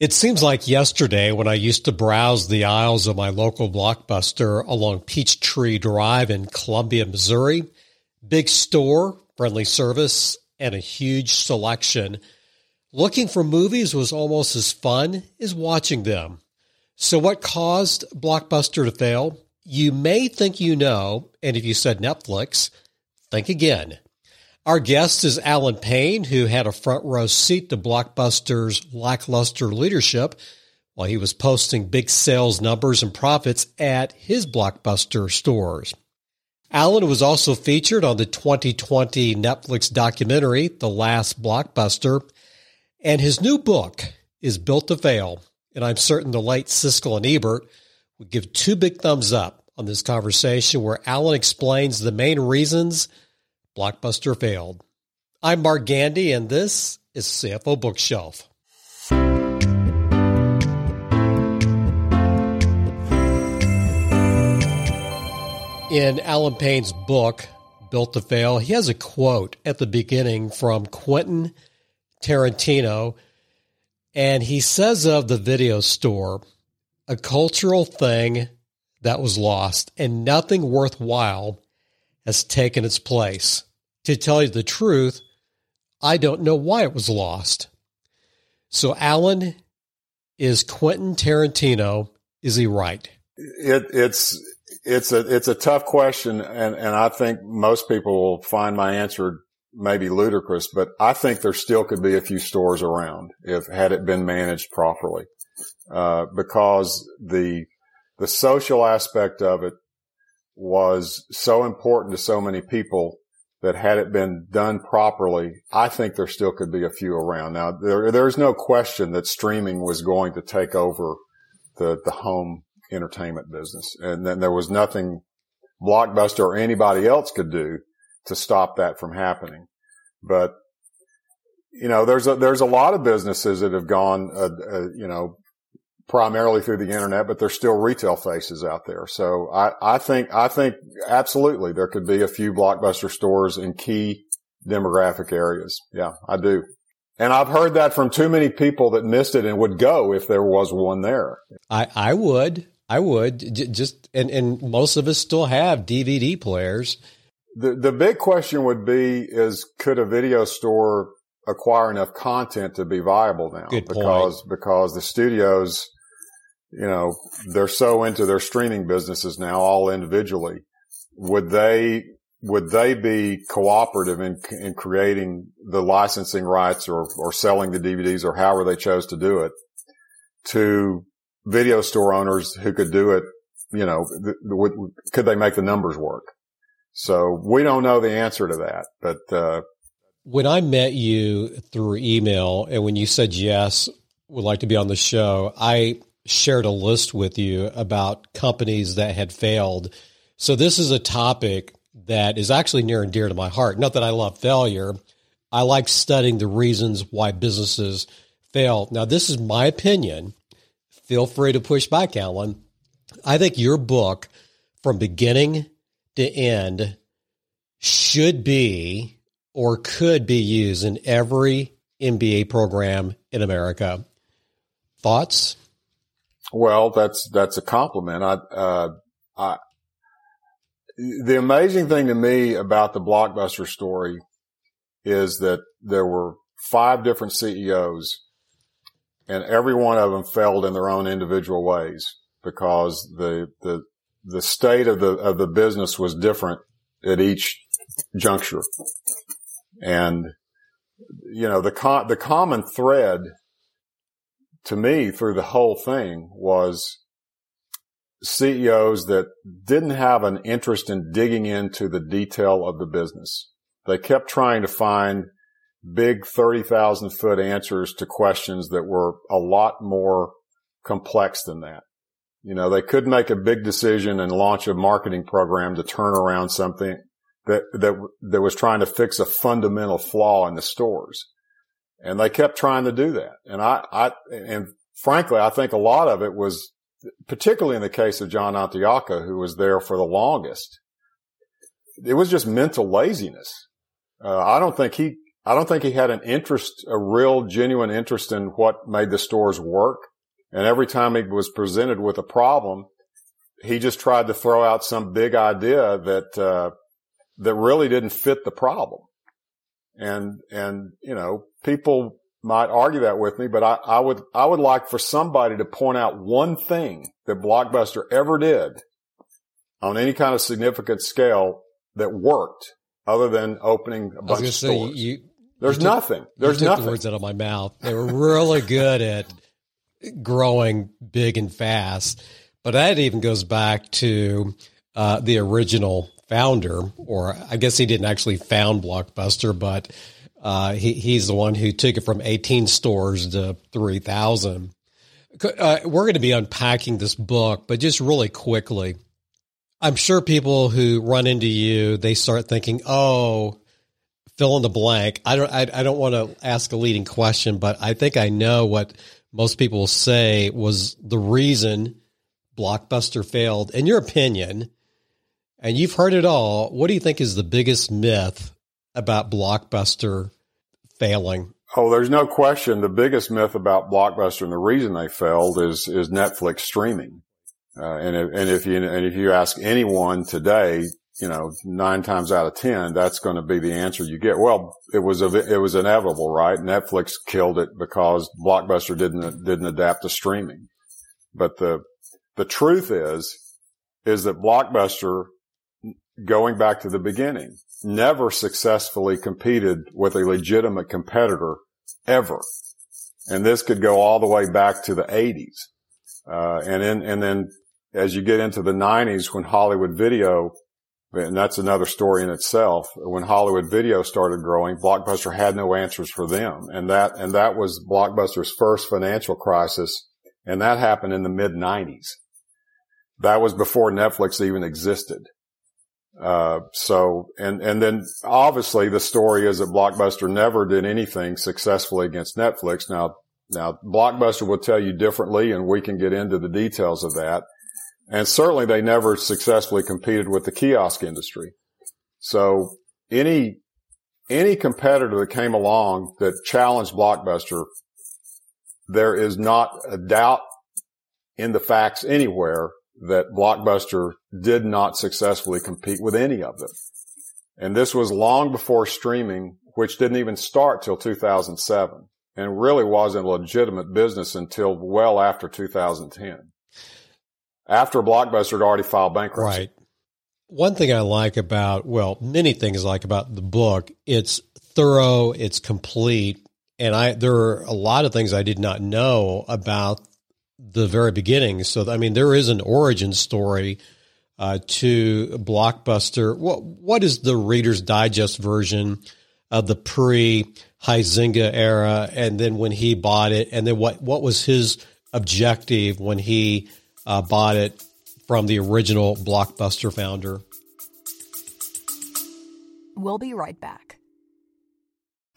It seems like yesterday when I used to browse the aisles of my local blockbuster along Peachtree Drive in Columbia, Missouri. Big store, friendly service, and a huge selection. Looking for movies was almost as fun as watching them. So, what caused Blockbuster to fail? You may think you know, and if you said Netflix, think again. Our guest is Alan Payne, who had a front row seat to Blockbuster's lackluster leadership while he was posting big sales numbers and profits at his Blockbuster stores. Alan was also featured on the 2020 Netflix documentary, The Last Blockbuster, and his new book is Built to Fail. And I'm certain the late Siskel and Ebert would give two big thumbs up on this conversation where Alan explains the main reasons – Blockbuster failed. I'm Mark Gandy, and this is CFO Bookshelf. In Alan Payne's book, Built to Fail, he has a quote at the beginning from Quentin Tarantino, and he says of the video store, a cultural thing that was lost and nothing worthwhile has taken its place. To tell you the truth, I don't know why it was lost. So, Alan, is Quentin Tarantino, is he right? It, it's, it's a, it's a tough question. And, and I think most people will find my answer maybe ludicrous, but I think there still could be a few stores around if had it been managed properly. Uh, because the, the social aspect of it was so important to so many people that had it been done properly, I think there still could be a few around. Now, there, there's no question that streaming was going to take over the, the home entertainment business. And then there was nothing Blockbuster or anybody else could do to stop that from happening. But, you know, there's a, there's a lot of businesses that have gone, uh, uh, you know, primarily through the internet, but there's still retail faces out there. So I, I think, I think absolutely there could be a few blockbuster stores in key demographic areas. Yeah, I do. And I've heard that from too many people that missed it and would go if there was one there. I, I would. I would just, and, and most of us still have DVD players. The, the big question would be is could a video store acquire enough content to be viable now? Good because, point. because the studios you know, they're so into their streaming businesses now, all individually. Would they, would they be cooperative in, in creating the licensing rights or, or selling the DVDs or however they chose to do it to video store owners who could do it, you know, th- th- could they make the numbers work? So we don't know the answer to that, but, uh, when I met you through email and when you said yes, would like to be on the show, I shared a list with you about companies that had failed. So this is a topic that is actually near and dear to my heart. Not that I love failure. I like studying the reasons why businesses fail. Now, this is my opinion. Feel free to push back, Alan. I think your book, from beginning to end, should be or could be used in every MBA program in America. Thoughts? Well, that's, that's a compliment. I, uh, I, the amazing thing to me about the blockbuster story is that there were five different CEOs and every one of them failed in their own individual ways because the, the, the state of the, of the business was different at each juncture. And, you know, the con- the common thread to me through the whole thing was CEOs that didn't have an interest in digging into the detail of the business. They kept trying to find big 30,000 foot answers to questions that were a lot more complex than that. You know, they could make a big decision and launch a marketing program to turn around something that, that, that was trying to fix a fundamental flaw in the stores. And they kept trying to do that. And I, I, and frankly, I think a lot of it was, particularly in the case of John Antioco, who was there for the longest, it was just mental laziness. Uh, I don't think he, I don't think he had an interest, a real genuine interest in what made the stores work. And every time he was presented with a problem, he just tried to throw out some big idea that, uh, that really didn't fit the problem. And, and, you know, people might argue that with me, but I, I would, I would like for somebody to point out one thing that Blockbuster ever did on any kind of significant scale that worked other than opening a bunch of stores. You, There's you took, nothing. There's nothing. The words out of my mouth. They were really good at growing big and fast, but that even goes back to uh, the original founder, or I guess he didn't actually found Blockbuster, but uh, he, he's the one who took it from 18 stores to 3,000. Uh, we're going to be unpacking this book, but just really quickly, I'm sure people who run into you, they start thinking, "Oh, fill in the blank." I don't. I, I don't want to ask a leading question, but I think I know what most people say was the reason Blockbuster failed. In your opinion, and you've heard it all, what do you think is the biggest myth about Blockbuster failing? Oh, there's no question. The biggest myth about Blockbuster and the reason they failed is is Netflix streaming. Uh, and if, and if you and if you ask anyone today, you know, nine times out of ten, that's going to be the answer you get. Well, it was it was inevitable, right? Netflix killed it because Blockbuster didn't didn't adapt to streaming. But the the truth is is that Blockbuster, going back to the beginning, never successfully competed with a legitimate competitor ever. And this could go all the way back to the 80s. Uh, and then, and then as you get into the 90s when Hollywood video, and that's another story in itself, when Hollywood video started growing, Blockbuster had no answers for them. And that, and that was Blockbuster's first financial crisis. And that happened in the mid 90s. That was before Netflix even existed. Uh, so, and, and then obviously the story is that Blockbuster never did anything successfully against Netflix. Now, now Blockbuster will tell you differently and we can get into the details of that. And certainly they never successfully competed with the kiosk industry. So any, any competitor that came along that challenged Blockbuster, there is not a doubt in the facts anywhere that Blockbuster did not successfully compete with any of them. And this was long before streaming, which didn't even start till 2007 and really wasn't a legitimate business until well after 2010. After Blockbuster had already filed bankruptcy. Right. One thing I like about, well, many things I like about the book, it's thorough, it's complete, and I there are a lot of things I did not know about the very beginning. So, I mean, there is an origin story uh, to Blockbuster. What what is the Reader's Digest version of the pre Huizenga era, and then when he bought it, and then what what was his objective when he uh, bought it from the original Blockbuster founder? We'll be right back.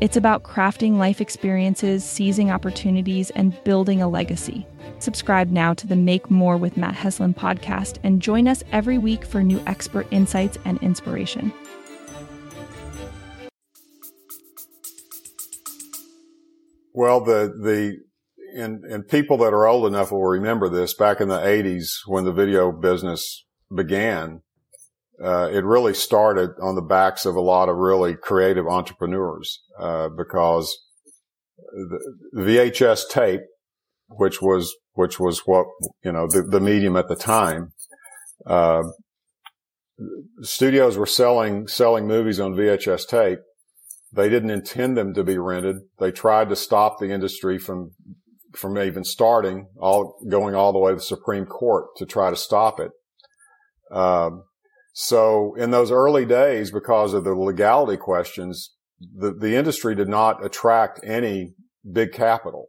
It's about crafting life experiences, seizing opportunities, and building a legacy. Subscribe now to the Make More with Matt Heslin podcast and join us every week for new expert insights and inspiration. Well, the, the, and, and people that are old enough will remember this back in the 80s when the video business began uh, it really started on the backs of a lot of really creative entrepreneurs uh, because the VHS tape, which was which was what you know the, the medium at the time, uh, studios were selling selling movies on VHS tape. They didn't intend them to be rented. They tried to stop the industry from from even starting, all going all the way to the Supreme Court to try to stop it. Um, so in those early days, because of the legality questions, the, the industry did not attract any big capital.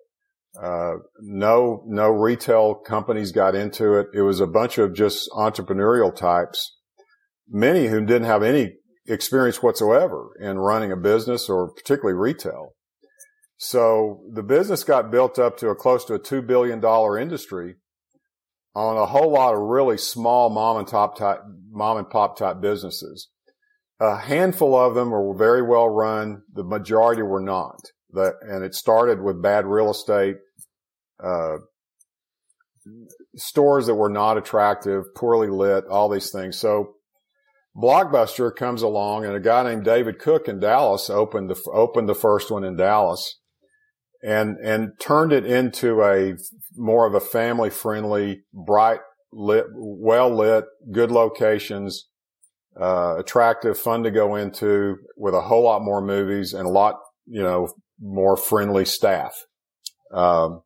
Uh, no, no retail companies got into it. It was a bunch of just entrepreneurial types, many who didn't have any experience whatsoever in running a business or particularly retail. So the business got built up to a close to a $2 billion industry on a whole lot of really small mom and top type, mom and pop type businesses. A handful of them were very well run. The majority were not. That, and it started with bad real estate, uh, stores that were not attractive, poorly lit, all these things. So Blockbuster comes along and a guy named David Cook in Dallas opened the, opened the first one in Dallas and, and turned it into a more of a family friendly, bright lit, well lit, good locations, uh, attractive, fun to go into with a whole lot more movies and a lot, you know, more friendly staff. Um,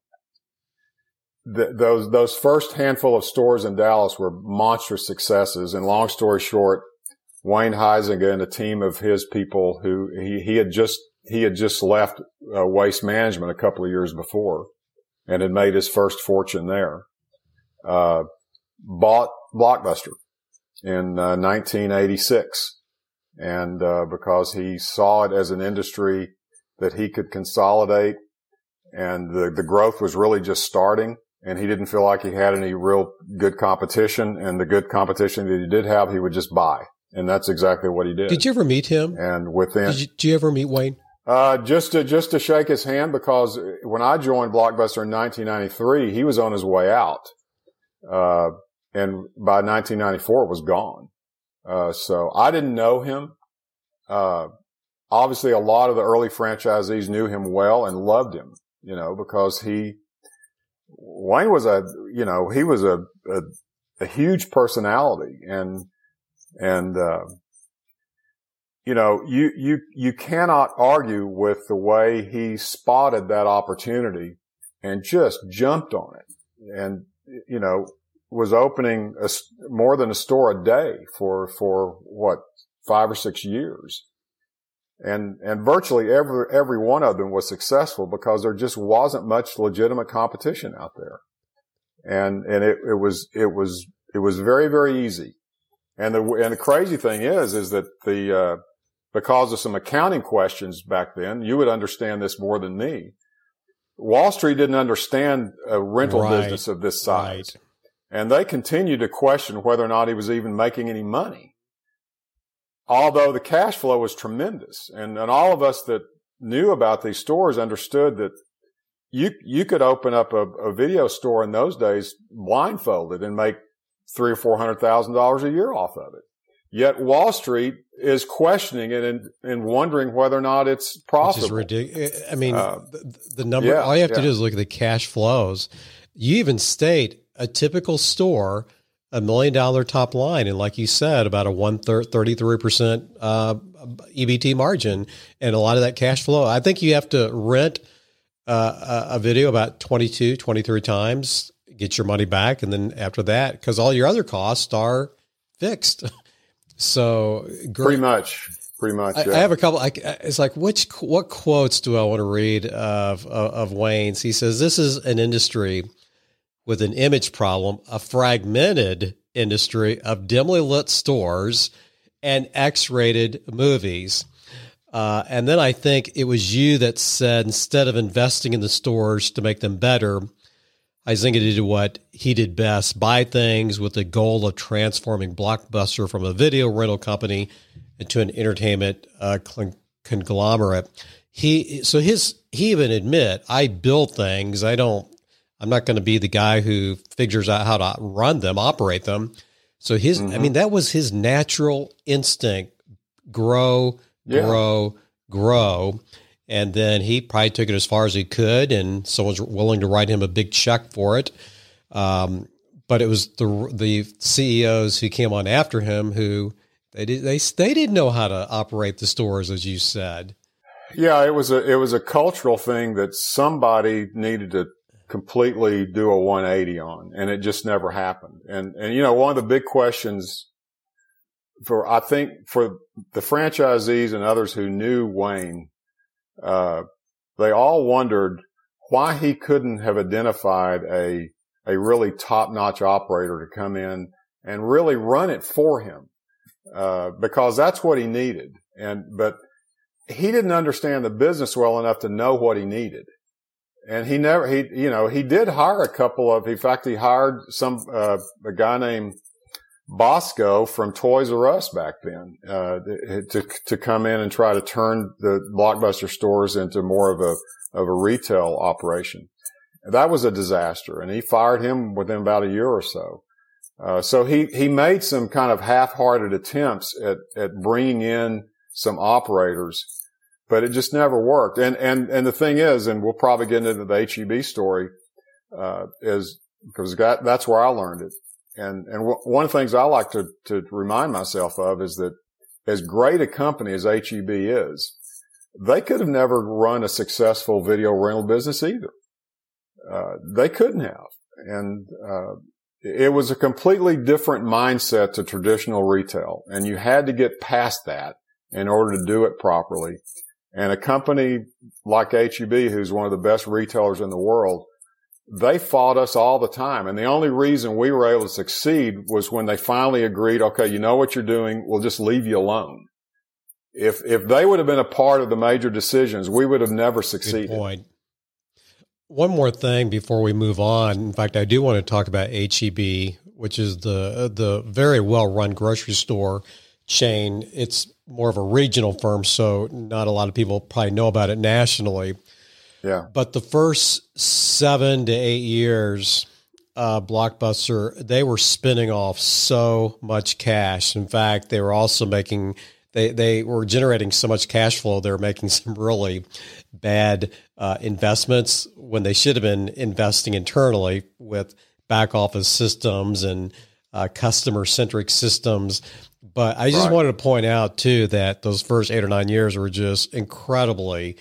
those those first handful of stores in Dallas were monstrous successes. And long story short, Wayne Huizenga and a team of his people who he, he had just, he had just left uh, waste management a couple of years before and had made his first fortune there. Uh, bought Blockbuster in uh, 1986. And, uh, because he saw it as an industry that he could consolidate and the, the growth was really just starting and he didn't feel like he had any real good competition and the good competition that he did have, he would just buy. And that's exactly what he did. Did you ever meet him? And within, did you, did you ever meet Wayne? Uh, just to, just to shake his hand because when I joined Blockbuster in 1993, he was on his way out. Uh, and by 1994 was gone. Uh, so I didn't know him. Uh, obviously a lot of the early franchisees knew him well and loved him, you know, because he, Wayne was a, you know, he was a, a, a huge personality and and, uh, you know, you, you, you cannot argue with the way he spotted that opportunity and just jumped on it and, you know, was opening a, more than a store a day for, for what, five or six years. And, and virtually every, every one of them was successful because there just wasn't much legitimate competition out there. And, and it, it was, it was, it was very, very easy and the, and the crazy thing is, is that the, uh, because of some accounting questions back then, you would understand this more than me. Wall Street didn't understand a rental right. business of this size. Right. And they continued to question whether or not he was even making any money. Although the cash flow was tremendous. And, and all of us that knew about these stores understood that you, you could open up a, a video store in those days blindfolded and make three or four hundred thousand dollars a year off of it. Yet Wall Street is questioning it and, and wondering whether or not it's profitable. Which is ridiculous. I mean, uh, the, the, number, yeah, all you have yeah. to do is look at the cash flows. You even state a typical store, a million dollar top line. And like you said, about a one 33% uh, EBT margin and a lot of that cash flow. I think you have to rent uh, a video about 22, 23 times get your money back. And then after that, because all your other costs are fixed. so great. pretty much, pretty much. I, yeah. I have a couple. I, it's like which what quotes do I want to read of, of of Wayne's? He says this is an industry with an image problem, a fragmented industry of dimly lit stores and X-rated movies. Uh, and then I think it was you that said instead of investing in the stores to make them better, Huizenga did what he did best buy things with the goal of transforming Blockbuster from a video rental company into an entertainment uh, conglomerate. He so his he even admit I build things. I don't. I'm not going to be the guy who figures out how to run them, operate them. So his, mm-hmm. I mean, that was his natural instinct: grow, yeah. grow, grow. And then he probably took it as far as he could, and someone's willing to write him a big check for it. Um, but it was the the CEOs who came on after him who they did, they they didn't know how to operate the stores, as you said. Yeah, it was a it was a cultural thing that somebody needed to completely do a 180 on, and it just never happened. And and you know, one of the big questions for I think for the franchisees and others who knew Wayne uh, they all wondered why he couldn't have identified a, a really top notch operator to come in and really run it for him. Uh, because that's what he needed. And, but he didn't understand the business well enough to know what he needed. And he never, he, you know, he did hire a couple of, in fact, he hired some, uh, a guy named Bosco from Toys R Us back then, uh, to, to come in and try to turn the blockbuster stores into more of a, of a retail operation. That was a disaster and he fired him within about a year or so. Uh, so he, he made some kind of half-hearted attempts at, at bringing in some operators, but it just never worked. And, and, and the thing is, and we'll probably get into the HEB story, uh, is because that, that's where I learned it. And, and w- one of the things I like to, to remind myself of is that as great a company as HEB is, they could have never run a successful video rental business either. Uh, they couldn't have. And, uh, it was a completely different mindset to traditional retail and you had to get past that in order to do it properly. And a company like HEB, who's one of the best retailers in the world, they fought us all the time. And the only reason we were able to succeed was when they finally agreed, okay, you know what you're doing. We'll just leave you alone. If, if they would have been a part of the major decisions, we would have never succeeded. Good point. One more thing before we move on. In fact, I do want to talk about HEB, which is the the very well run grocery store chain. It's more of a regional firm, so not a lot of people probably know about it nationally. Yeah. But the first seven to eight years, uh, Blockbuster, they were spinning off so much cash. In fact, they were also making they they were generating so much cash flow. They were making some really bad uh, investments when they should have been investing internally with back office systems and uh, customer centric systems. But I just right. wanted to point out too that those first eight or nine years were just incredibly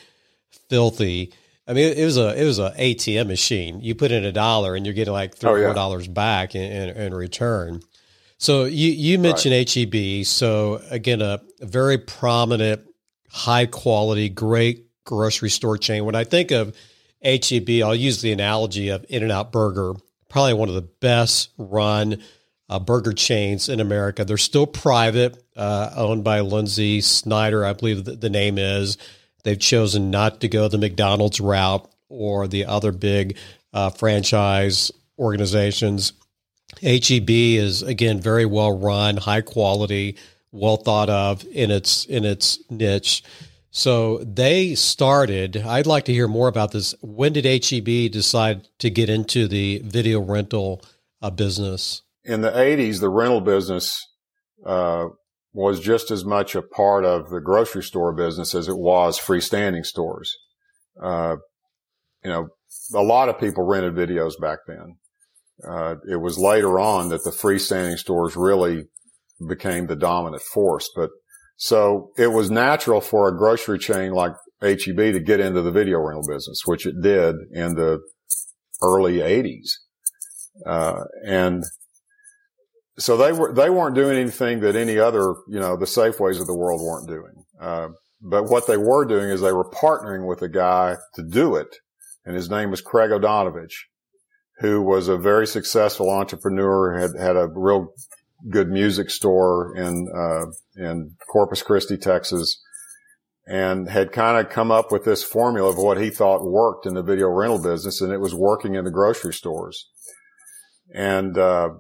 filthy. I mean, it was a it was a ATM machine. You put in a dollar and you're getting like three oh, yeah. four dollars back in, in, in, return. So you you mentioned right. HEB. So again, a, a very prominent, high quality, great grocery store chain. When I think of HEB, I'll use the analogy of In and Out Burger, probably one of the best run uh, burger chains in America. They're still private, uh, owned by Lynsi Snyder, I believe the, the name is. They've chosen not to go the McDonald's route or the other big uh, franchise organizations. HEB is again very well run, high quality, well thought of in its in its niche. So they started. I'd like to hear more about this. When did HEB decide to get into the video rental uh, business? In the 80s, the rental business uh, was just as much a part of the grocery store business as it was freestanding stores. Uh, you know, a lot of people rented videos back then. Uh, it was later on that the freestanding stores really became the dominant force, but so it was natural for a grocery chain like HEB to get into the video rental business, which it did in the early 80s. Uh, and so they were, they weren't doing anything that any other, you know, the Safeways of the world weren't doing. Uh, but what they were doing is they were partnering with a guy to do it. And his name was Craig Odonovich, who was a very successful entrepreneur, had, had a real good music store in uh, in Corpus Christi, Texas, and had kind of come up with this formula of what he thought worked in the video rental business, and it was working in the grocery stores. And uh,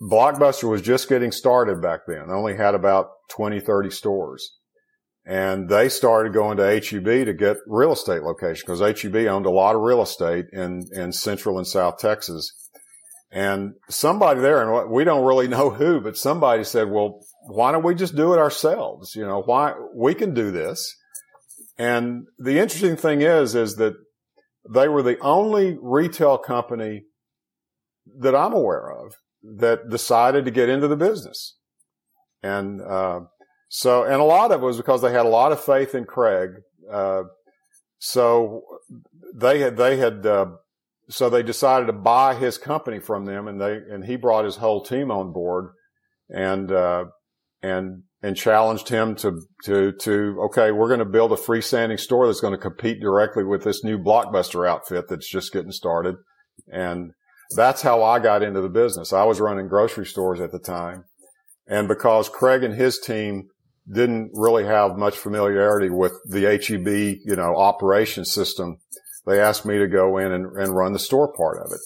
Blockbuster was just getting started back then; They only had about 20, 30 stores. And they started going to HEB to get real estate location because HEB owned a lot of real estate in, in central and south Texas and somebody there, and we don't really know who, but somebody said, well, why don't we just do it ourselves? You know, why we can do this. And the interesting thing is, is that they were the only retail company that I'm aware of that decided to get into the business. And, uh, so, and a lot of it was because they had a lot of faith in Craig. Uh, so they had, they had, uh, so they decided to buy his company from them and they, and he brought his whole team on board. And, uh, and and challenged him to to to okay, we're going to build a freestanding store that's going to compete directly with this new blockbuster outfit that's just getting started, and that's how I got into the business. I was running grocery stores at the time, and because Craig and his team didn't really have much familiarity with the HEB, you know, operation system, they asked me to go in and, and run the store part of it.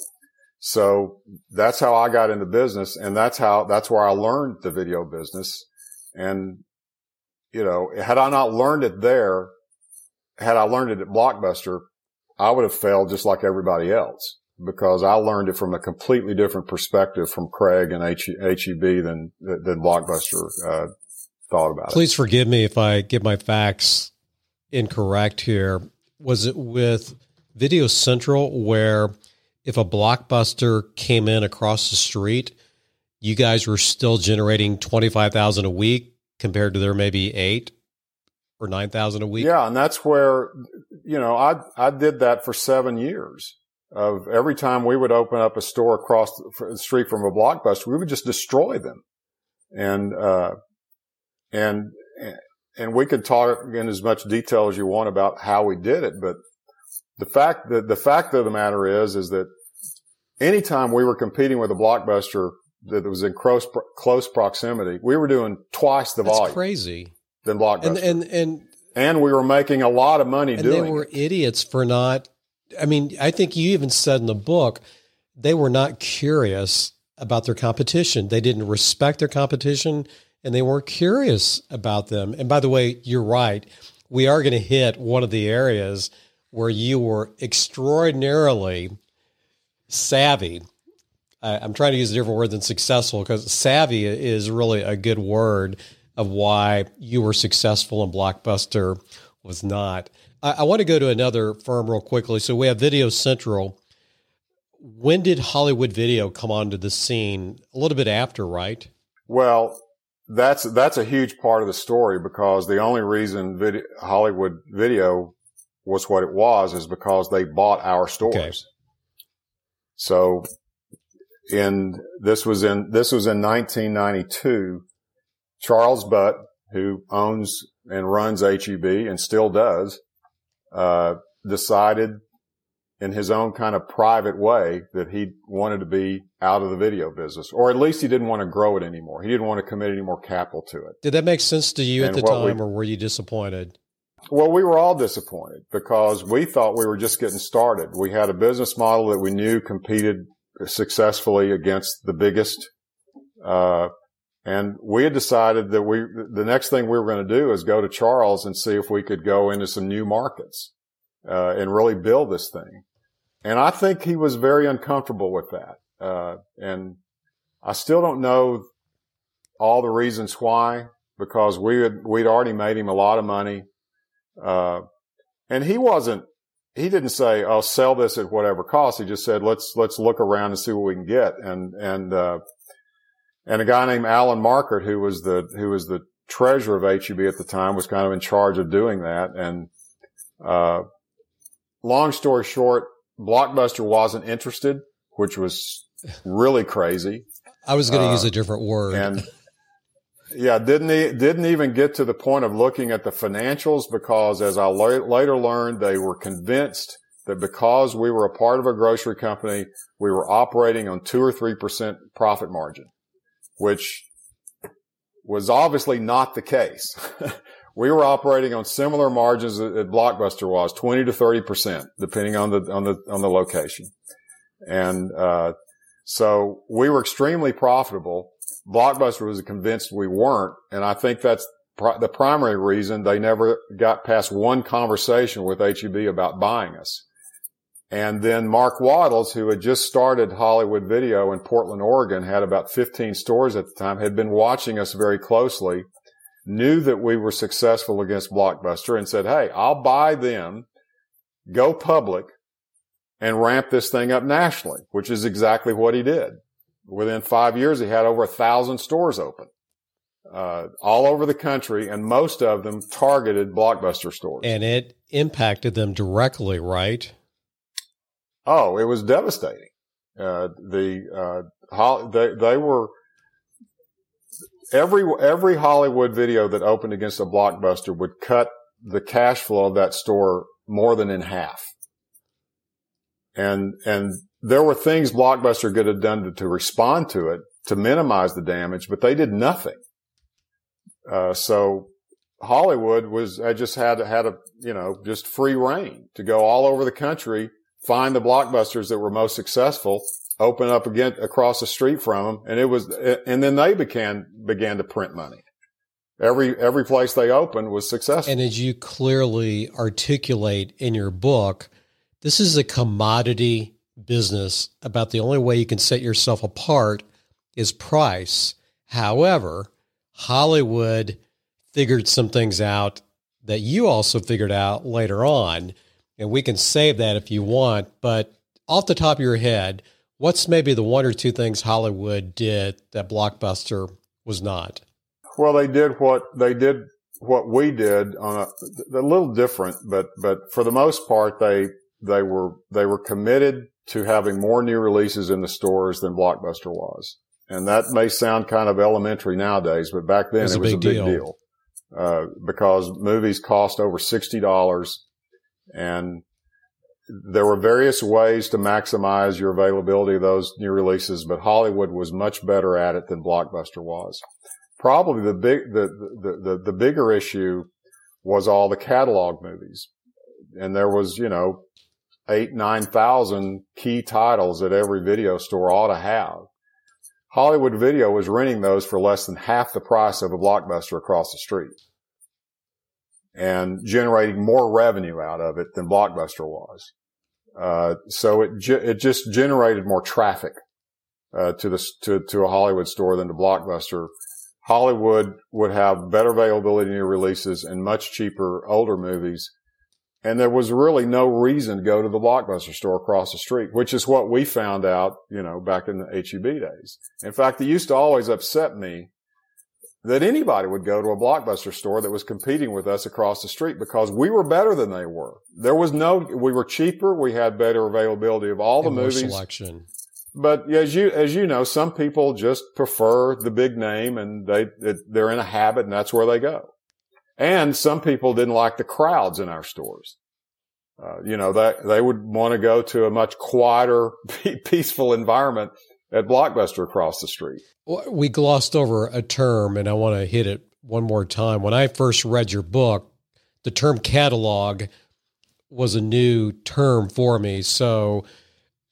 So that's how I got into business, and that's how that's where I learned the video business and, you know, had I not learned it there, had I learned it at Blockbuster, I would have failed just like everybody else because I learned it from a completely different perspective from Craig and HEB than, than Blockbuster, uh, thought about it. Please it. forgive me if I get my facts incorrect here. Was it with Video Central where if a Blockbuster came in across the street, you guys were still generating 25,000 a week compared to their maybe 8 or 9,000 a week. Yeah, and that's where you know, I I did that for 7 years. Of every time we would open up a store across the street from a blockbuster, we would just destroy them. And uh and and we could talk in as much detail as you want about how we did it, but the fact that the fact of the matter is is that anytime we were competing with a blockbuster that was in close close proximity, we were doing twice the That's volume. Crazy. Than Blockbuster. And and and and we were making a lot of money and doing. They were it. idiots for not. I mean, I think you even said in the book they were not curious about their competition. They didn't respect their competition, and they weren't curious about them. And by the way, you're right. We are going to hit one of the areas where you were extraordinarily savvy I'm trying to use a different word than successful because savvy is really a good word of why you were successful and Blockbuster was not. I, I want to go to another firm real quickly. So we have Video Central. When did Hollywood Video come onto the scene? A little bit after, right? Well, that's that's a huge part of the story because the only reason video, Hollywood Video was what it was is because they bought our stores. Okay. So in this was in this was in 1992. Charles Butt, who owns and runs HEB and still does, uh, decided in his own kind of private way that he wanted to be out of the video business, or at least he didn't want to grow it anymore. He didn't want to commit any more capital to it. Did that make sense to you and at the time, we, or were you disappointed? Well, we were all disappointed because we thought we were just getting started. We had a business model that we knew competed successfully against the biggest. Uh, and we had decided that we, the next thing we were going to do is go to Charles and see if we could go into some new markets, uh, and really build this thing. And I think he was very uncomfortable with that. Uh, and I still don't know all the reasons why, because we had, we'd already made him a lot of money. Uh, and he wasn't he didn't say, "I'll sell this at whatever cost." He just said, "Let's let's look around and see what we can get." And and uh, and a guy named Alan Markert, who was the who was the treasurer of HEB at the time, was kind of in charge of doing that. And uh, long story short, Blockbuster wasn't interested, which was really crazy. I was going to uh, use a different word. And yeah, didn't didn't even get to the point of looking at the financials because as I la- later learned, they were convinced that because we were a part of a grocery company, we were operating on two or three percent profit margin, which was obviously not the case. we were operating on similar margins that Blockbuster was, 20 to 30 percent, depending on the, on the, on the location. And, uh, so we were extremely profitable Blockbuster was convinced we weren't. And I think that's pr- the primary reason they never got past one conversation with HEB about buying us. And then Mark Wattles, who had just started Hollywood Video in Portland, Oregon, had about 15 stores at the time, had been watching us very closely, knew that we were successful against Blockbuster and said, Hey, I'll buy them, go public and ramp this thing up nationally, which is exactly what he did. Within five years, he had over a thousand stores open, uh, all over the country, and most of them targeted blockbuster stores. And it impacted them directly, right? Oh, it was devastating. Uh, the uh, they they were every, every Hollywood video that opened against a blockbuster would cut the cash flow of that store more than in half. And, and there were things Blockbuster could have done to, to respond to it to minimize the damage, but they did nothing. Uh, so Hollywood was, I just had, had a, you know, just free reign to go all over the country, find the blockbusters that were most successful, open up again across the street from them. And it was, and then they began, began to print money. Every, every place they opened was successful. And as you clearly articulate in your book, this is a commodity business about the only way you can set yourself apart is price. However, Hollywood figured some things out that you also figured out later on. And we can save that if you want. But off the top of your head, what's maybe the one or two things Hollywood did that Blockbuster was not? Well, they did what they did what we did on a, a little different, but but for the most part, they they were they were committed to having more new releases in the stores than Blockbuster was. And that may sound kind of elementary nowadays, but back then it was, a, big, a big deal, deal. Uh, because movies cost over $60 and there were various ways to maximize your availability of those new releases, but Hollywood was much better at it than Blockbuster was. Probably the big, the, the, the, the bigger issue was all the catalog movies. And there was, you know, eight, 9,000 key titles that every video store ought to have. Hollywood Video was renting those for less than half the price of a blockbuster across the street and generating more revenue out of it than Blockbuster was. Uh, so it it just generated more traffic uh, to the to to a Hollywood store than to Blockbuster. Hollywood would have better availability new releases and much cheaper older movies and there was really no reason to go to the blockbuster store across the street, which is what we found out, you know, back in the HEB days. In fact, it used to always upset me that anybody would go to a blockbuster store that was competing with us across the street because we were better than they were. There was no, we were cheaper. We had better availability of all the movies. Selection. But as you, as you know, some people just prefer the big name and they, they're in a habit and that's where they go. And some people didn't like the crowds in our stores. Uh, you know, that they would want to go to a much quieter, peaceful environment at Blockbuster across the street. We glossed over a term and I want to hit it one more time. When I first read your book, the term catalog was a new term for me. So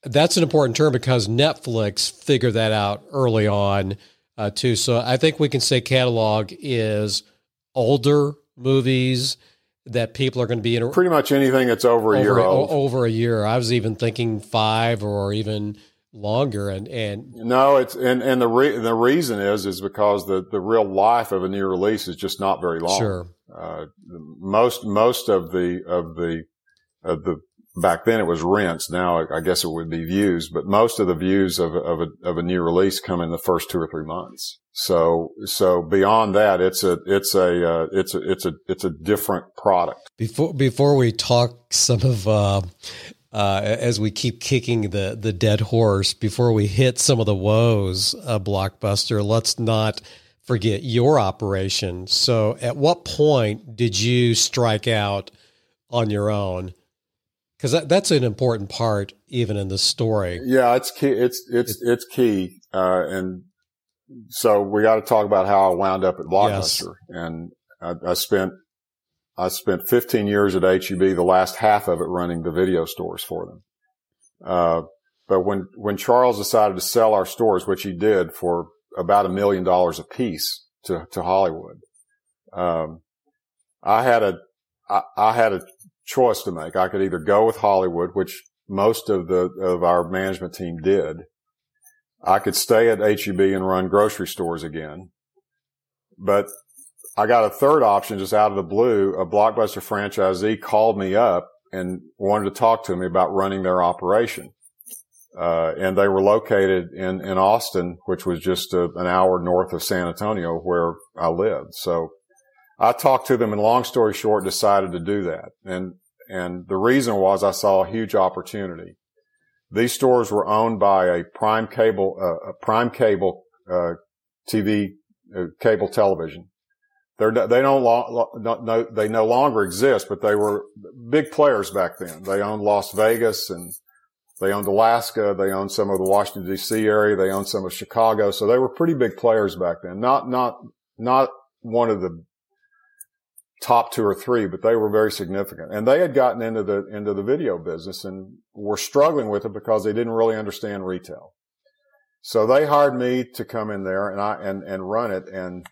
that's an important term because Netflix figured that out early on uh, too. So I think we can say catalog is older movies that people are going to be in. Pretty much anything that's over a over, year old. Over a year. I was even thinking five or even longer. And, and no, it's, and, and the re, the reason is, is because the, the real life of a new release is just not very long. Sure. Uh, most, most of the, of the, of the back then it was rents. Now I guess it would be views, but most of the views of, of a, of a new release come in the first two or three months. So, so beyond that, it's a, it's a, uh, it's a, it's a, it's a different product. Before, before we talk some of, uh, uh, as we keep kicking the, the dead horse, before we hit some of the woes of Blockbuster, let's not forget your operation. So at what point did you strike out on your own? because that, that's an important part even in the story. Yeah, it's key. It's it's it's key, uh, and so we got to talk about how I wound up at Blockbuster, yes. and I, I, spent I spent 15 years at HEB, the last half of it running the video stores for them. Uh, but when when Charles decided to sell our stores, which he did for about a million dollars a piece to to Hollywood, um, I had a I, I had a choice to make. I could either go with Hollywood, which most of the, of our management team did. I could stay at HEB and run grocery stores again. But I got a third option just out of the blue. A Blockbuster franchisee called me up and wanted to talk to me about running their operation. Uh, and they were located in, in Austin, which was just a, an hour north of San Antonio where I lived. So I talked to them and long story short decided to do that. And, and the reason was I saw a huge opportunity. These stores were owned by a prime cable, uh, a prime cable, uh, TV uh, cable television. They're, they don't, lo- no, they no longer exist, but they were big players back then. They owned Las Vegas and they owned Alaska. They owned some of the Washington DC area. They owned some of Chicago. So they were pretty big players back then. Not, not, not one of the top two or three, but they were very significant. And they had gotten into the, into the video business and were struggling with it because they didn't really understand retail. So they hired me to come in there and I, and, and run it. And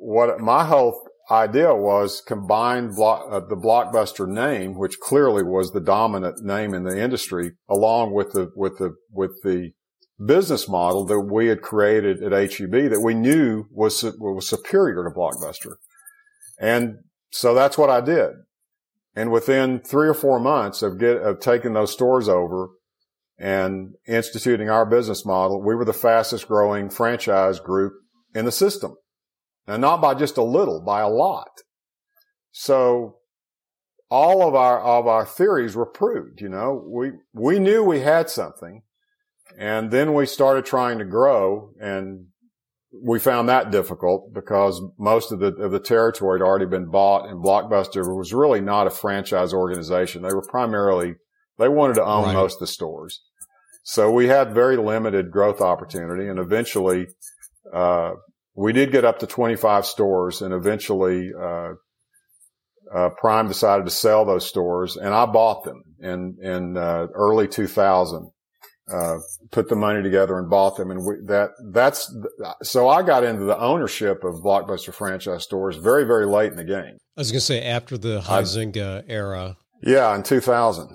what my whole idea was combine block, uh, the blockbuster name, which clearly was the dominant name in the industry, along with the with the with the business model that we had created at HEB that we knew was was superior to Blockbuster, and so that's what I did. And within three or four months of get of taking those stores over and instituting our business model, we were the fastest growing franchise group in the system. And not by just a little, by a lot. So all of our, of our theories were proved, you know, we, we knew we had something and then we started trying to grow and we found that difficult because most of the, of the territory had already been bought and Blockbuster was really not a franchise organization. They were primarily, they wanted to own right. most of the stores. So we had very limited growth opportunity and eventually, uh, we did get up to 25 stores and eventually, uh, uh, Prime decided to sell those stores and I bought them in, in, uh, early 2000. Uh, put the money together and bought them. And we, that, that's, so I got into the ownership of Blockbuster franchise stores very, very late in the game. I was going to say after the Huizenga era. Yeah, in 2000.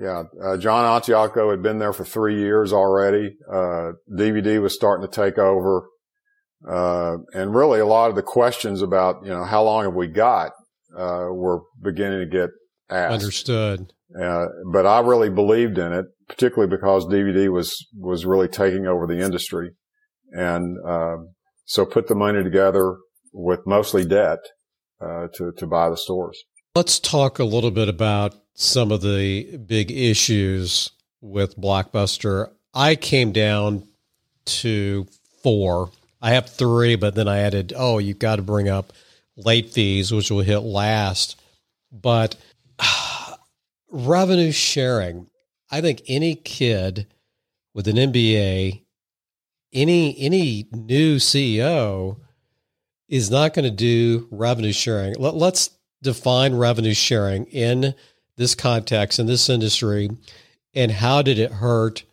Yeah. Uh, John Antioco had been there for three years already. Uh, DVD was starting to take over. Uh, and really a lot of the questions about, you know, how long have we got, uh, were beginning to get asked. Understood. Uh, but I really believed in it, particularly because DVD was, was really taking over the industry. And, uh, so put the money together with mostly debt, uh, to, to buy the stores. Let's talk a little bit about some of the big issues with Blockbuster. I came down to four I have three, but then I added, oh, you've got to bring up late fees, which will hit last. But uh, revenue sharing, I think any kid with an MBA, any any new CEO is not going to do revenue sharing. Let, let's define revenue sharing in this context in this industry, and how did it hurt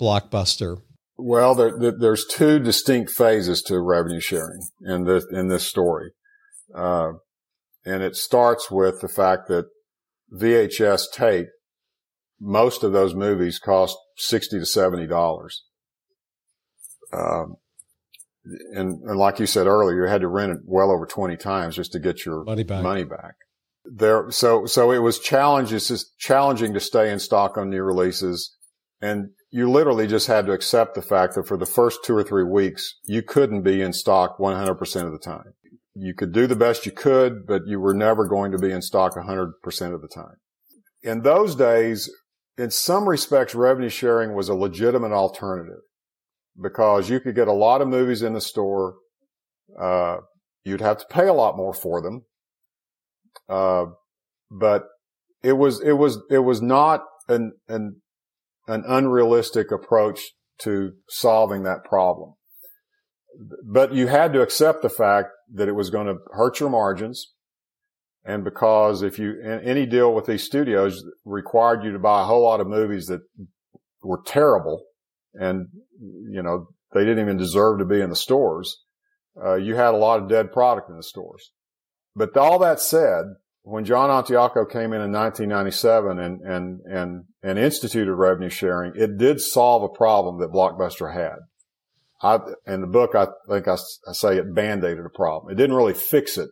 Blockbuster? Well, there, there's two distinct phases to revenue sharing in this in this story, uh, and it starts with the fact that VHS tape, most of those movies cost sixty to seventy dollars, um, and, and like you said earlier, you had to rent it well over twenty times just to get your money back. Money back. There, so so it was challenges, challenging to stay in stock on new releases, and you literally just had to accept the fact that for the first two or three weeks, you couldn't be in stock 100% of the time. You could do the best you could, but you were never going to be in stock 100% of the time. In those days, in some respects, revenue sharing was a legitimate alternative because you could get a lot of movies in the store. Uh, you'd have to pay a lot more for them. Uh, but it was, it was, it was not an, an an unrealistic approach to solving that problem. But you had to accept the fact that it was going to hurt your margins. And because if you, any deal with these studios required you to buy a whole lot of movies that were terrible and, you know, they didn't even deserve to be in the stores, uh, you had a lot of dead product in the stores. But all that said, when John Antioco came in in 1997 and, and, and, and instituted revenue sharing, it did solve a problem that Blockbuster had. I, in the book, I think I, I say it band-aided a problem. It didn't really fix it,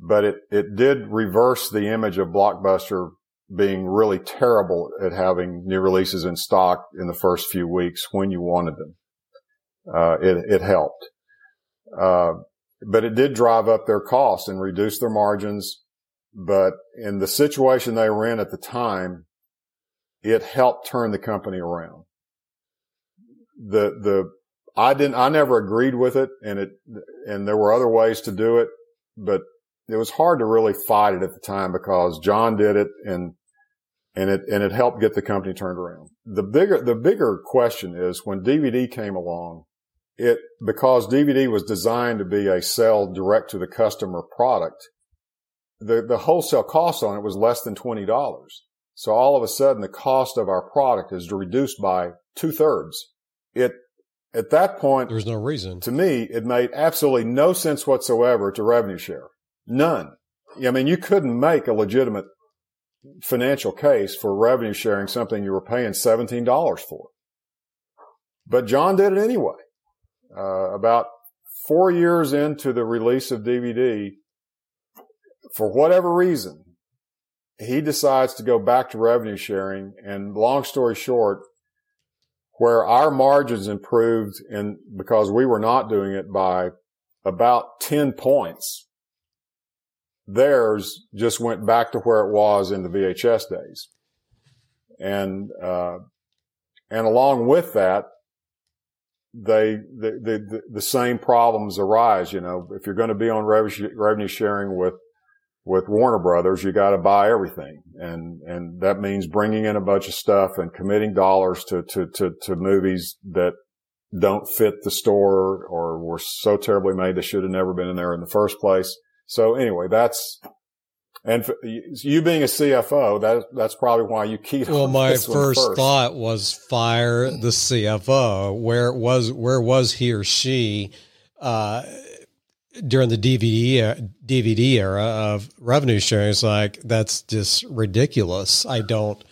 but it, it did reverse the image of Blockbuster being really terrible at having new releases in stock in the first few weeks when you wanted them. Uh, it, it helped. Uh, but it did drive up their costs and reduce their margins but in the situation they were in at the time, it helped turn the company around. The, the I didn't, I never agreed with it and it, and there were other ways to do it, but it was hard to really fight it at the time because John did it and, and it, and it helped get the company turned around. The bigger, the bigger question is when DVD came along, it, because DVD was designed to be a sell direct to the customer product, the, the wholesale cost on it was less than $20. So all of a sudden the cost of our product is reduced by two thirds. It, at that point, there's no reason to me, it made absolutely no sense whatsoever to revenue share. None. I mean, you couldn't make a legitimate financial case for revenue sharing something you were paying $17 for. But John did it anyway. Uh, about four years into the release of DVD, for whatever reason, he decides to go back to revenue sharing. And long story short, where our margins improved and because we were not doing it by about 10 points, theirs just went back to where it was in the VHS days. And, uh, and along with that, they, the, the, the, same problems arise. You know, if you're going to be on revenue sharing with with Warner Brothers, you got to buy everything. And, and that means bringing in a bunch of stuff and committing dollars to, to, to, to movies that don't fit the store or were so terribly made they should have never been in there in the first place. So anyway, that's, and for, you being a CFO, that, that's probably why you keep. Well, my first, first, thought was fire the CFO. Where was, where was he or she? Uh, during the DVD DVD era of revenue sharing. It's like that's just ridiculous. I don't,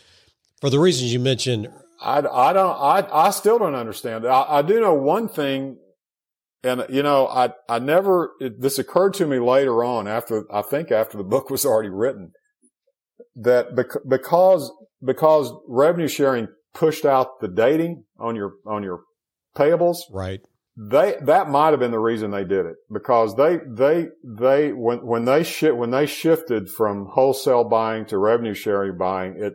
for the reasons you mentioned. I, I don't. I I still don't understand. I, I do know one thing, and you know, I I never. It, this occurred to me later on after I think after the book was already written that because because revenue sharing pushed out the dating on your on your payables, right? They that might have been the reason they did it because they they they when when they when they shifted from wholesale buying to revenue sharing buying it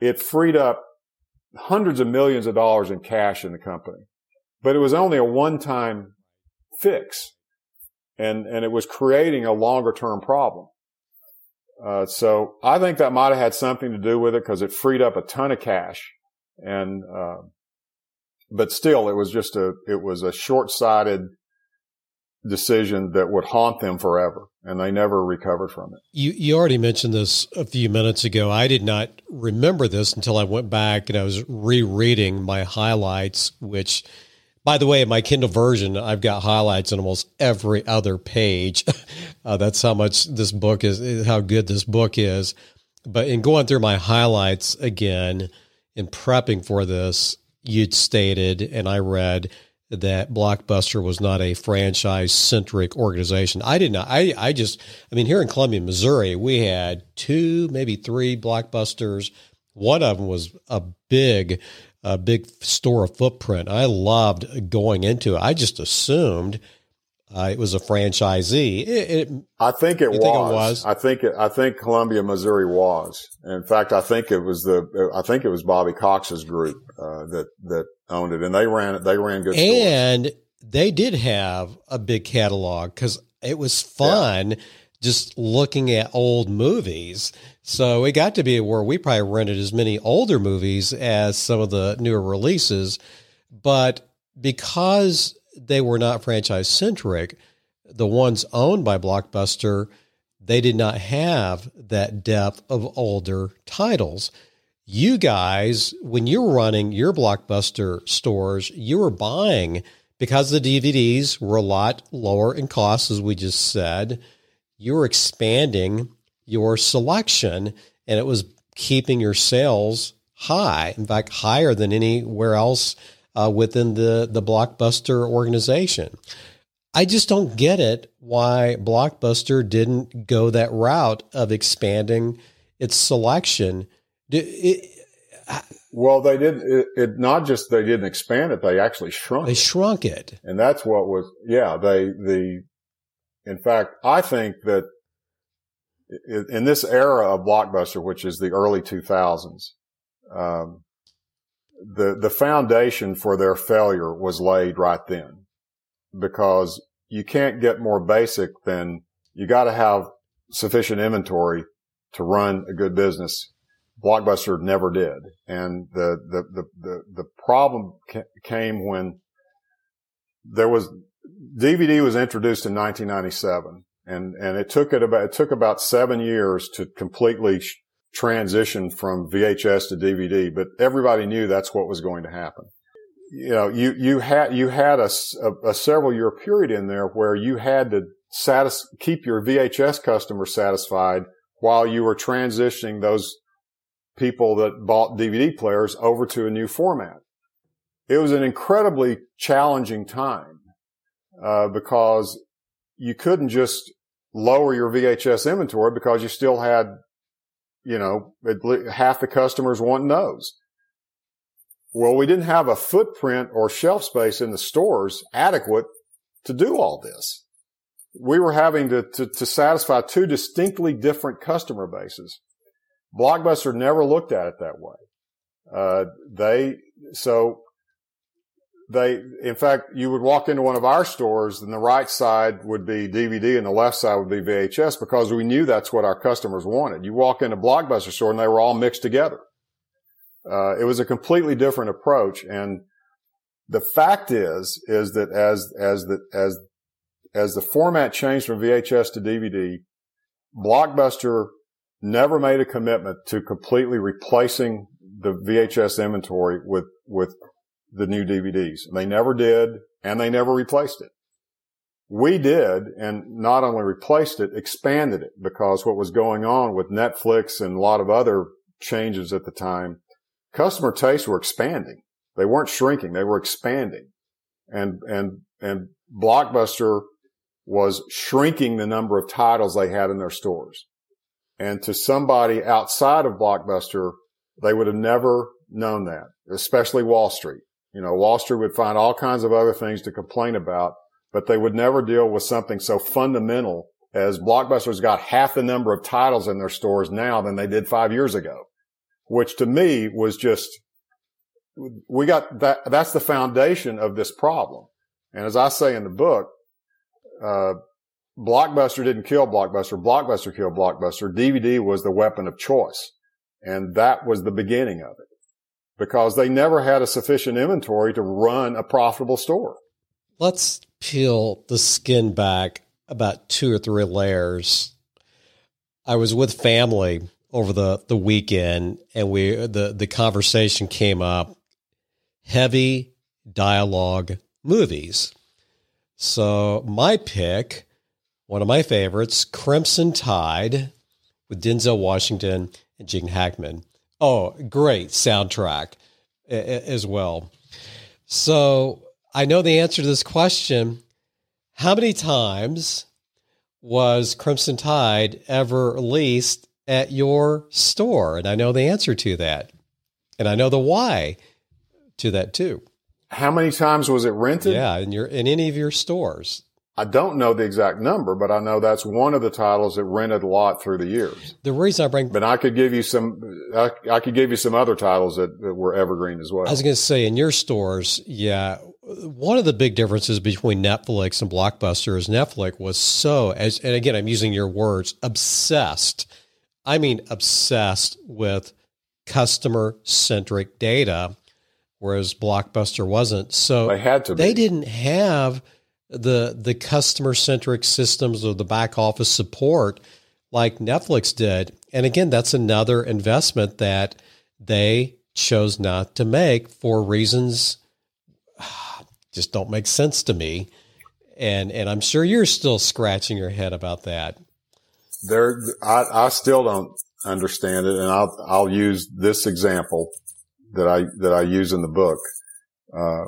it freed up hundreds of millions of dollars in cash in the company. But it was only a one time fix and and it was creating a longer term problem. Uh, so I think that might have had something to do with it because it freed up a ton of cash and uh, but still, it was just a, it was a short-sighted decision that would haunt them forever and they never recovered from it. You you already mentioned this a few minutes ago. I did not remember this until I went back and I was rereading my highlights which by the way, my Kindle version, I've got highlights on almost every other page. uh, that's how much this book is, how good this book is. But in going through my highlights again, in prepping for this, you'd stated, and I read that Blockbuster was not a franchise centric organization. I did not. I, I just, I mean, here in Columbia, Missouri, we had two, maybe three Blockbusters. One of them was a big, a big store of footprint. I loved going into it. I just assumed uh, it was a franchisee. It, it, I think it was. think it was. I think it, I think Columbia, Missouri was. In fact, I think it was the. I think it was Bobby Cox's group uh, that that owned it, and they ran it. They ran good. And stores. they did have a big catalog because it was fun. Yeah. Just looking at old movies. So it got to be where we probably rented as many older movies as some of the newer releases. But because they were not franchise centric. The ones owned by Blockbuster, they did not have that depth of older titles. You guys, when you were running your Blockbuster stores, you were buying because the DVDs were a lot lower in cost, as we just said. You were expanding your selection and it was keeping your sales high, in fact, higher than anywhere else uh, within the the Blockbuster organization. I just don't get it why Blockbuster didn't go that route of expanding its selection. It, well, they did it, it, Not just they didn't expand it; they actually shrunk. They it. shrunk it, and that's what was. Yeah, they the. In fact, I think that in this era of Blockbuster, which is the early 2000s, um, the, the foundation for their failure was laid right then because you can't get more basic than you got to have sufficient inventory to run a good business. Blockbuster never did. And the, the, the, the, the problem ca- came when there was DVD was introduced in 1997 and, and it took it about, it took about seven years to completely sh- transition from VHS to DVD, but everybody knew that's what was going to happen. You know, you, you had, you had a, a, a several year period in there where you had to satis- keep your VHS customers satisfied while you were transitioning those people that bought DVD players over to a new format. It was an incredibly challenging time, uh, because you couldn't just lower your VHS inventory because you still had you know, half the customers wanting those. Well, we didn't have a footprint or shelf space in the stores adequate to do all this. We were having to, to, to satisfy two distinctly different customer bases. Blockbuster never looked at it that way. Uh, they, so they, in fact, you would walk into one of our stores and the right side would be DVD and the left side would be VHS because we knew that's what our customers wanted. You walk into Blockbuster store and they were all mixed together. Uh, it was a completely different approach. And the fact is, is that as, as the, as, as the format changed from VHS to DVD, Blockbuster never made a commitment to completely replacing the VHS inventory with, with the new DVDs. They never did, and they never replaced it. We did, and not only replaced it, expanded it because what was going on with Netflix and a lot of other changes at the time, customer tastes were expanding. They weren't shrinking. They were expanding. And, and, and Blockbuster was shrinking the number of titles they had in their stores. And to somebody outside of Blockbuster, they would have never known that, especially Wall Street. You know, Wall Street would find all kinds of other things to complain about, but they would never deal with something so fundamental as Blockbuster's got half the number of titles in their stores now than they did five years ago, which to me was just, we got that, that's the foundation of this problem. And as I say in the book, uh, Blockbuster didn't kill Blockbuster. Blockbuster killed Blockbuster. DVD was the weapon of choice. And that was the beginning of it because they never had a sufficient inventory to run a profitable store. Let's peel the skin back about two or three layers. I was with family over the, the weekend and we the, the conversation came up heavy dialogue movies. So my pick, one of my favorites, Crimson Tide with Denzel Washington and Gene Hackman. Oh, great soundtrack as well. So I know the answer to this question. How many times was Crimson Tide ever released at your store? And I know the answer to that. And I know the why to that too. How many times was it rented? Yeah, in your in any of your stores. I don't know the exact number, but I know that's one of the titles that rented a lot through the years. The reason I bring, but I could give you some, I, I could give you some other titles that, that were evergreen as well. I was going to say in your stores, yeah, one of the big differences between Netflix and Blockbuster is Netflix was so, as and again, I'm using your words, obsessed. I mean, obsessed with customer centric data, whereas Blockbuster wasn't. So they had to. They didn't have the the customer centric systems or the back office support like Netflix did. And again, that's another investment that they chose not to make for reasons just don't make sense to me. And and I'm sure you're still scratching your head about that. There, I, I still don't understand it, and I'll I'll use this example that I that I use in the book. Uh,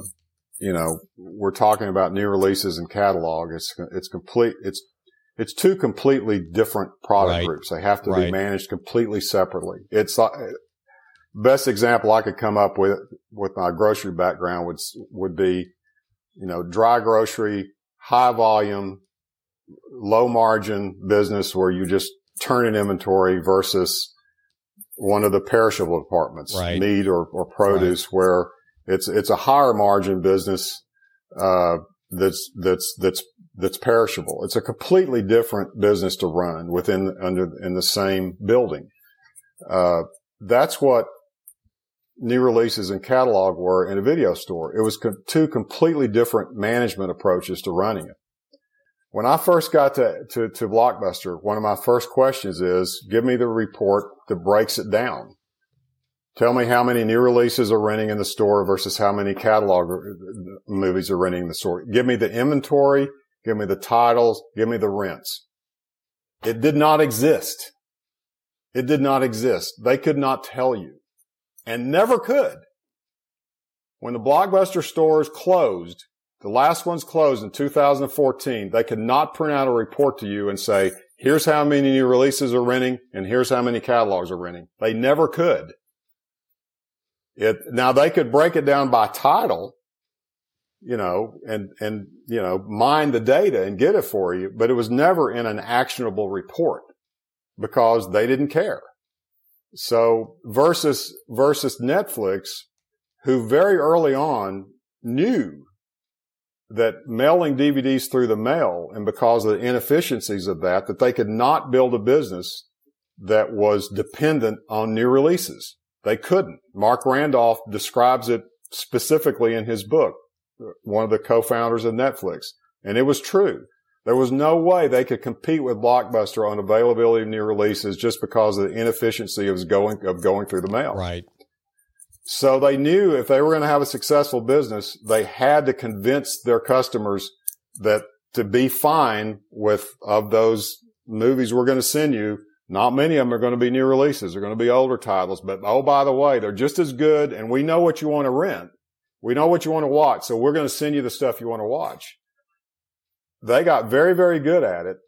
you know, we're talking about new releases and catalog. It's, it's complete. It's, it's two completely different product right. groups. They have to right. be managed completely separately. It's uh, best example I could come up with with my grocery background would, would be, you know, dry grocery, high volume, low margin business where you just turn in inventory versus one of the perishable departments, Right. meat or, or produce, where it's it's a higher margin business uh, that's that's that's that's perishable. It's a completely different business to run within under in the same building. Uh, that's what new releases and catalog were in a video store. It was co- two completely different management approaches to running it. When I first got to, to, to Blockbuster, one of my first questions is, give me the report that breaks it down. Tell me how many new releases are renting in the store versus how many catalog movies are renting in the store. Give me the inventory, give me the titles, give me the rents. It did not exist. It did not exist. They could not tell you and never could. When the Blockbuster stores closed, the last ones closed in 2014, they could not print out a report to you and say, here's how many new releases are renting and here's how many catalogs are renting. They never could. It, now they could break it down by title, you know, and, and, you know, mine the data and get it for you, but it was never in an actionable report because they didn't care. So versus, versus Netflix, who very early on knew that mailing DVDs through the mail and because of the inefficiencies of that, that they could not build a business that was dependent on new releases. They couldn't. Marc Randolph describes it specifically in his book, one of the co-founders of Netflix. And it was true. There was no way they could compete with Blockbuster on availability of new releases just because of the inefficiency of going, of going through the mail. Right. So they knew if they were going to have a successful business, they had to convince their customers that to be fine with of those movies we're going to send you, not many of them are going to be new releases. They're going to be older titles, but oh, by the way, they're just as good and we know what you want to rent. We know what you want to watch. So we're going to send you the stuff you want to watch. They got very, very good at it.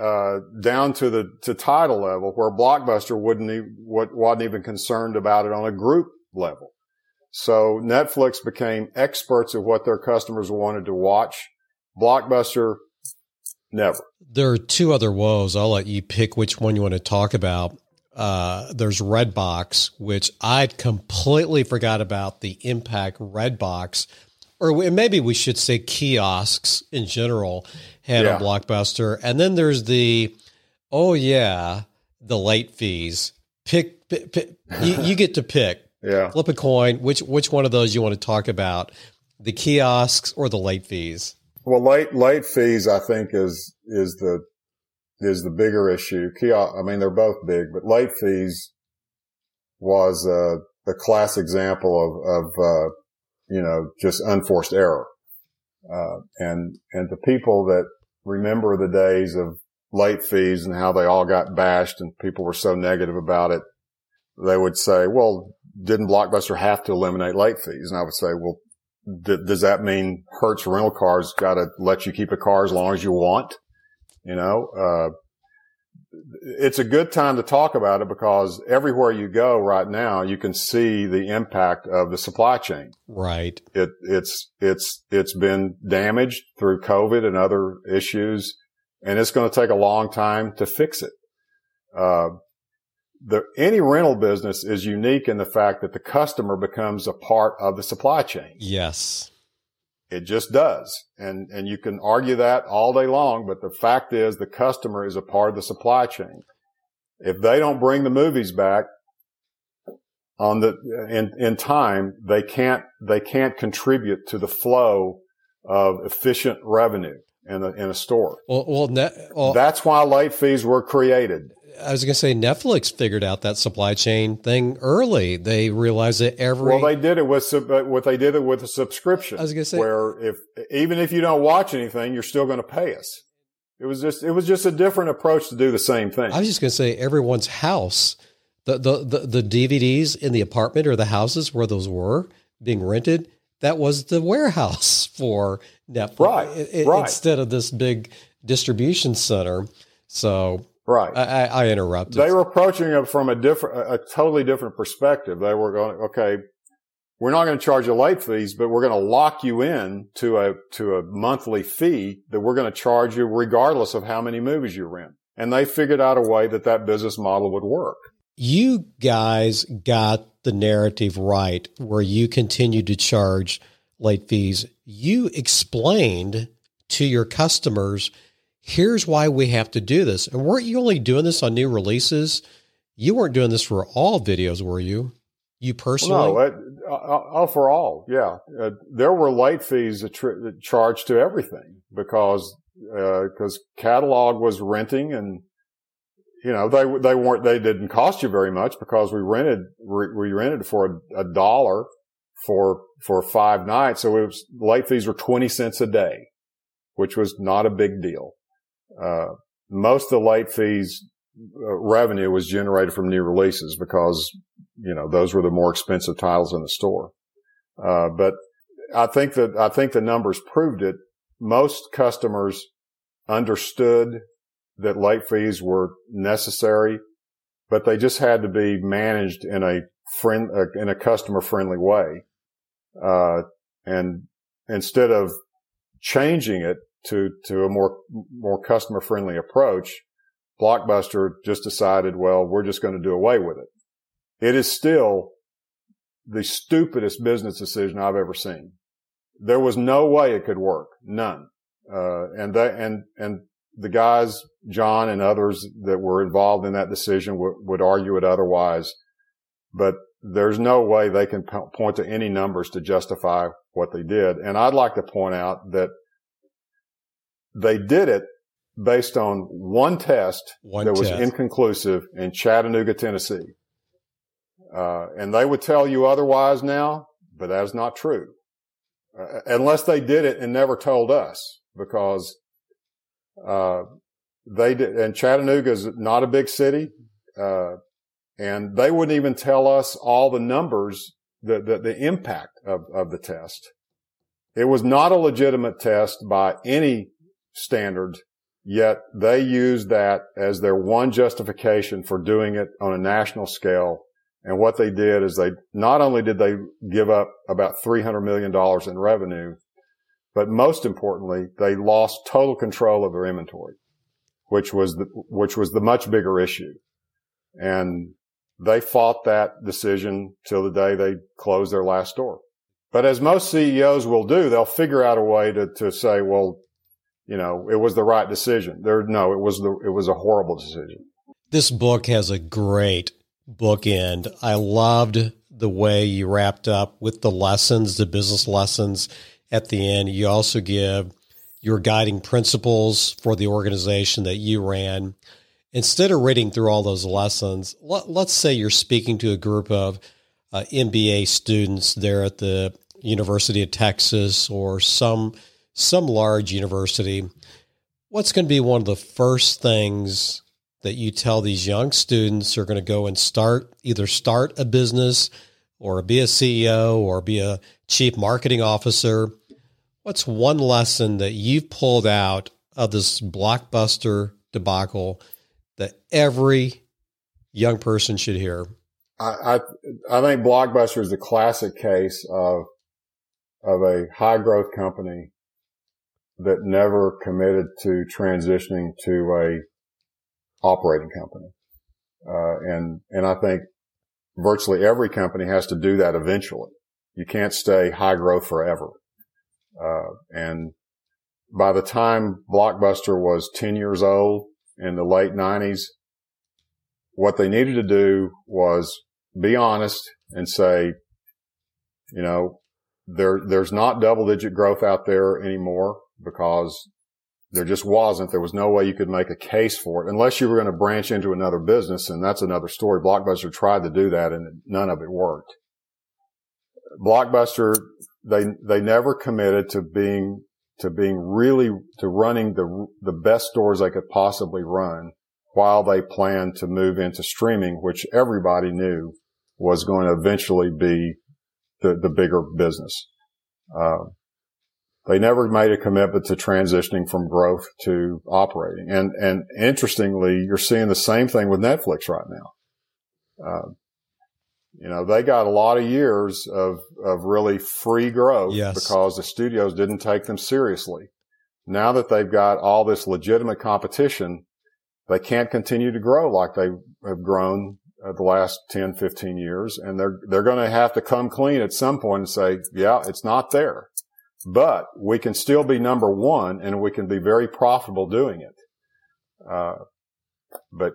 Uh, down to the to title level, where Blockbuster wouldn't e- wasn't even concerned about it on a group level. So Netflix became experts of what their customers wanted to watch. Blockbuster, never. There are two other woes. I'll let you pick which one you want to talk about. Uh, there's Redbox, which I completely forgot about the impact Redbox, or maybe we should say kiosks in general, had Yeah. on Blockbuster. And then there's the, oh yeah, the late fees. Pick, pick, pick you, you get to pick. Yeah. Flip a coin. Which which one of those you want to talk about? The kiosks or the late fees? Well, late late fees, I think is is the is the bigger issue. Kiosk, I mean, they're both big, but late fees was uh, the class example of of uh, you know just unforced error, uh, and and the people that remember the days of late fees and how they all got bashed and people were so negative about it, they would say, "Well, didn't Blockbuster have to eliminate late fees?" And I would say, "Well." D- does that mean Hertz rental cars got to let you keep a car as long as you want? You know, uh, it's a good time to talk about it because everywhere you go right now, you can see the impact of the supply chain. Right. It, it's, it's, it's been damaged through COVID and other issues, and it's going to take a long time to fix it. Uh, the, any rental business is unique in the fact that the customer becomes a part of the supply chain. Yes. It just does. And, and you can argue that all day long, but the fact is the customer is a part of the supply chain. If they don't bring the movies back on the, in, in time, they can't, they can't contribute to the flow of efficient revenue in a, in a store. Well, well, ne- well That's why late fees were created. I was going to say Netflix figured out that supply chain thing early. They realized that every Well, they did it with what they did it with a subscription. I was gonna say- where if even if you don't watch anything, you're still going to pay us. It was just it was just a different approach to do the same thing. I was just going to say everyone's house, the, the the the DVDs in the apartment or the houses where those were being rented, that was the warehouse for Netflix, Right, i- i- right. instead of this big distribution center. So right. I, I, I interrupted. they were approaching it from a different, a totally different perspective. They were going, okay, we're not going to charge you late fees, but we're going to lock you in to a, to a monthly fee that we're going to charge you regardless of how many movies you rent. And they figured out a way that that business model would work. you guys got the narrative right where you continued to charge late fees. You explained to your customers, here's why we have to do this. And weren't you only doing this on new releases? You weren't doing this for all videos, were you? You personally? Well, no, uh, uh, for all, yeah. Uh, there were late fees that charged to everything because because uh, catalog was renting and you know, they, they weren't, they didn't cost you very much because we rented, we rented for a, a dollar for, for five nights. So it was, late fees were 20 cents a day, which was not a big deal. Uh, most of the late fees uh, revenue was generated from new releases because, you know, those were the more expensive titles in the store. Uh, but I think that, I think the numbers proved it. Most customers understood that late fees were necessary, but they just had to be managed in a friend, uh, in a customer friendly way. Uh, and instead of changing it to, to a more, more customer friendly approach, Blockbuster just decided, well, we're just going to do away with it. It is still the stupidest business decision I've ever seen. There was no way it could work. None. Uh, and they, and, and the guys, John and others that were involved in that decision w- would argue it otherwise, but there's no way they can p- point to any numbers to justify what they did. And I'd like to point out that they did it based on one test one that test. was inconclusive in Chattanooga, Tennessee. Uh, and they would tell you otherwise now, but that is not true. Uh, unless they did it and never told us because uh, they did, and Chattanooga is not a big city. Uh, and they wouldn't even tell us all the numbers, the, the, the impact of, of the test. It was not a legitimate test by any standard, yet they used that as their one justification for doing it on a national scale. And what they did is they, not only did they give up about $300 million in revenue, but most importantly, they lost total control of their inventory, which was the, which was the much bigger issue. And they fought that decision till the day they closed their last store. But as most CEOs will do, they'll figure out a way to, to say, well, you know, it was the right decision. There, no, it was the, it was a horrible decision. This book has a great bookend. I loved the way you wrapped up with the lessons, the business lessons at the end. You also give your guiding principles for the organization that you ran. Instead of reading through all those lessons, let, us say you're speaking to a group of uh, MBA students there at the University of Texas or some some large university. What's going to be one of the first things that you tell these young students are going to go and start either start a business or be a CEO or be a chief marketing officer What's one lesson that you've pulled out of this blockbuster debacle that every young person should hear? I, I, I think Blockbuster is the classic case of of a high growth company that never committed to transitioning to a operating company. Uh, and, and I think virtually every company has to do that eventually. You can't stay high growth forever. Uh, and by the time Blockbuster was 10 years old in the late 90s, what they needed to do was be honest and say, you know, there, there's not double digit growth out there anymore because there just wasn't. There was no way you could make a case for it unless you were going to branch into another business. And that's another story. Blockbuster tried to do that and none of it worked. Blockbuster they they never committed to being to being really to running the the best stores they could possibly run while they planned to move into streaming, which everybody knew was going to eventually be the, the bigger business. Uh, they never made a commitment to transitioning from growth to operating. And, and interestingly, you're seeing the same thing with Netflix right now. Uh, you know, they got a lot of years of, of really free growth yes. because the studios didn't take them seriously. Now that they've got all this legitimate competition, they can't continue to grow like they have grown uh, the last 10, 15 years. And they're, they're going to have to come clean at some point and say, yeah, it's not there, but we can still be number one and we can be very profitable doing it. Uh, but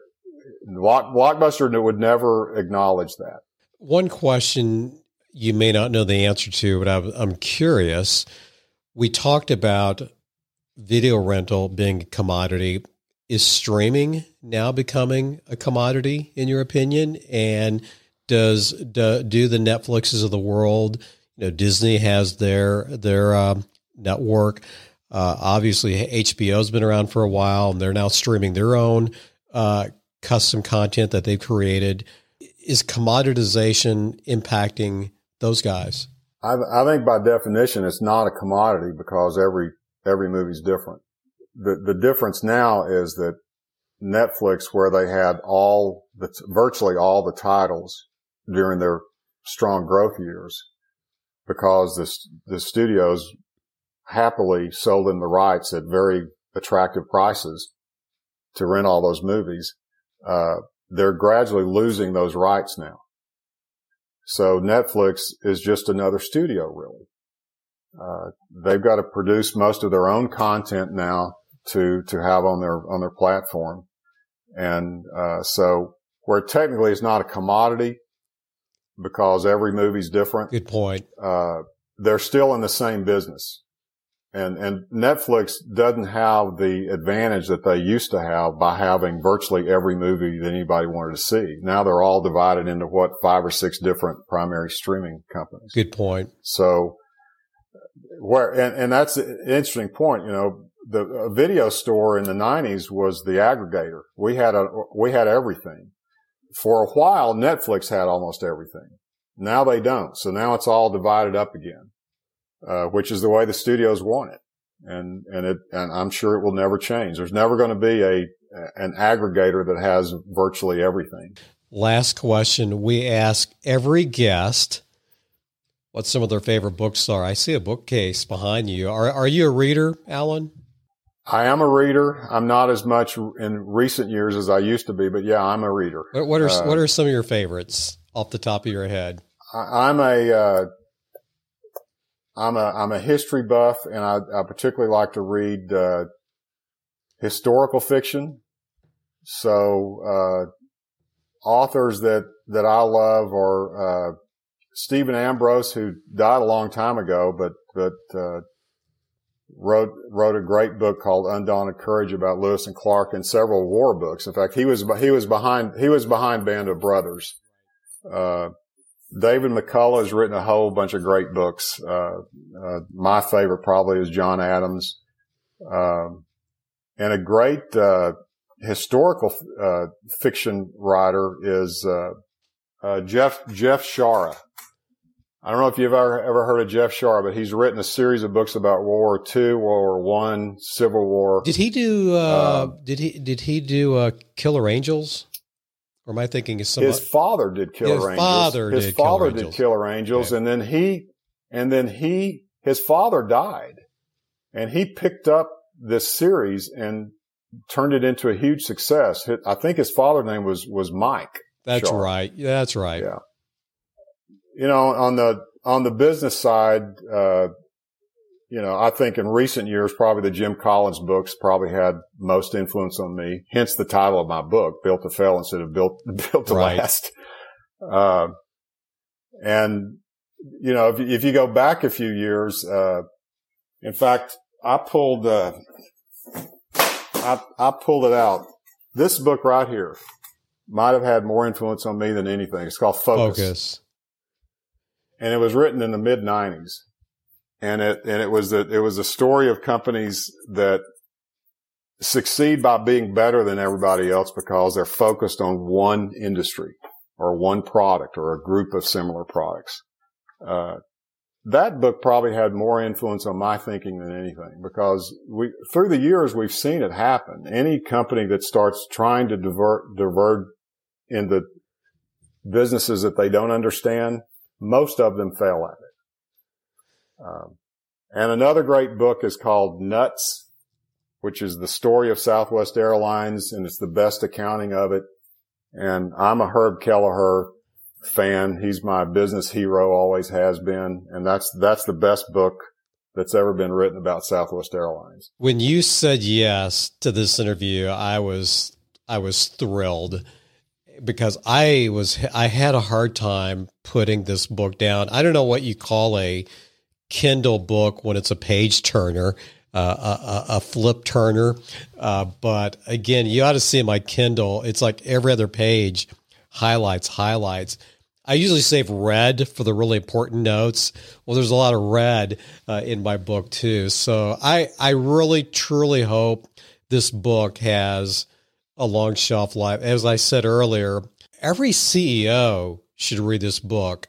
Blockbuster would never acknowledge that. One question you may not know the answer to, but I'm curious. We talked about video rental being a commodity. Is streaming now becoming a commodity in your opinion? And does do, do the Netflixes of the world, you know, Disney has their their uh, network. Uh, obviously, HBO's been around for a while, and they're now streaming their own uh, custom content that they've created. Is commoditization impacting those guys? I, I think by definition, it's not a commodity because every every movie's different. The the difference now is that Netflix, where they had all the virtually all the titles during their strong growth years, because the the studios happily sold them the rights at very attractive prices to rent all those movies. Uh, they're gradually losing those rights now. So Netflix is just another studio, really. Uh, they've got to produce most of their own content now to to have on their on their platform, and uh, so where technically it's not a commodity because every movie's different. Good point. Uh, they're still in the same business. And, and Netflix doesn't have the advantage that they used to have by having virtually every movie that anybody wanted to see. Now they're all divided into what five or six different primary streaming companies. Good point. So where, and, and that's an interesting point. You know, the video store in the nineties was the aggregator. We had a, we had everything. For a while, Netflix had almost everything. Now they don't. So now it's all divided up again. Uh, which is the way the studios want it. And, and it, and I'm sure it will never change. There's never going to be a, an aggregator that has virtually everything. Last question. We ask every guest what some of their favorite books are. I see a bookcase behind you. Are, are you a reader, Alan? I am a reader. I'm not as much in recent years as I used to be, but yeah, I'm a reader. What, what are uh, what are some of your favorites off the top of your head? I, am a uh, I'm a I'm a history buff, and I, I particularly like to read uh, historical fiction. So uh, authors that that I love are uh, Stephen Ambrose, who died a long time ago, but but uh, wrote wrote a great book called Undaunted Courage about Lewis and Clark, and several war books. In fact, he was he was behind he was behind Band of Brothers. Uh, David McCullough has written a whole bunch of great books. Uh, uh, my favorite probably is John Adams, um, and a great uh, historical uh, fiction writer is uh, uh, Jeff Jeff Shaara. I don't know if you've ever ever heard of Jeff Shaara, but he's written a series of books about World War II, World War One, Civil War. Did he do? Uh, um, did he did he do uh, Killer Angels? Or am I thinking of somebody? His father did Killer his Angels. Father his did father Killer did Killer Angels, okay. and then he, and then he, his father died, and he picked up this series and turned it into a huge success. I think his father's name was was Mike. That's right. That's right. Yeah. You know, on the on the business side, uh, you know, I think in recent years, probably the Jim Collins books probably had most influence on me. Hence the title of my book, Built to Fail instead of Built, Built to right. Last. Uh, and, you know, if, if, you go back a few years, uh, in fact, I pulled, uh, I, I pulled it out. This book right here might have had more influence on me than anything. It's called Focus. Focus. And it was written in the mid nineties and it and it was that it was a story of companies that succeed by being better than everybody else because they're focused on one industry or one product or a group of similar products. Uh, that book probably had more influence on my thinking than anything because we, through the years, we've seen it happen. Any company that starts trying to divert, divert into businesses that they don't understand, most of them fail at it. Um, and another great book is called Nuts, which is the story of Southwest Airlines, and it's the best accounting of it. And I'm a Herb Kelleher fan. He's my business hero, always has been. And that's, that's the best book that's ever been written about Southwest Airlines. When you said yes to this interview, I was, I was thrilled because I was, I had a hard time putting this book down. I don't know what you call a Kindle book when it's a page turner uh, a, a, flip turner. Uh, but again, you ought to see my Kindle. It's like every other page, highlights, highlights. I usually save red for the really important notes. Well, there's a lot of red uh, in my book too. So I, I really, truly hope this book has a long shelf life. As I said earlier, every CEO should read this book.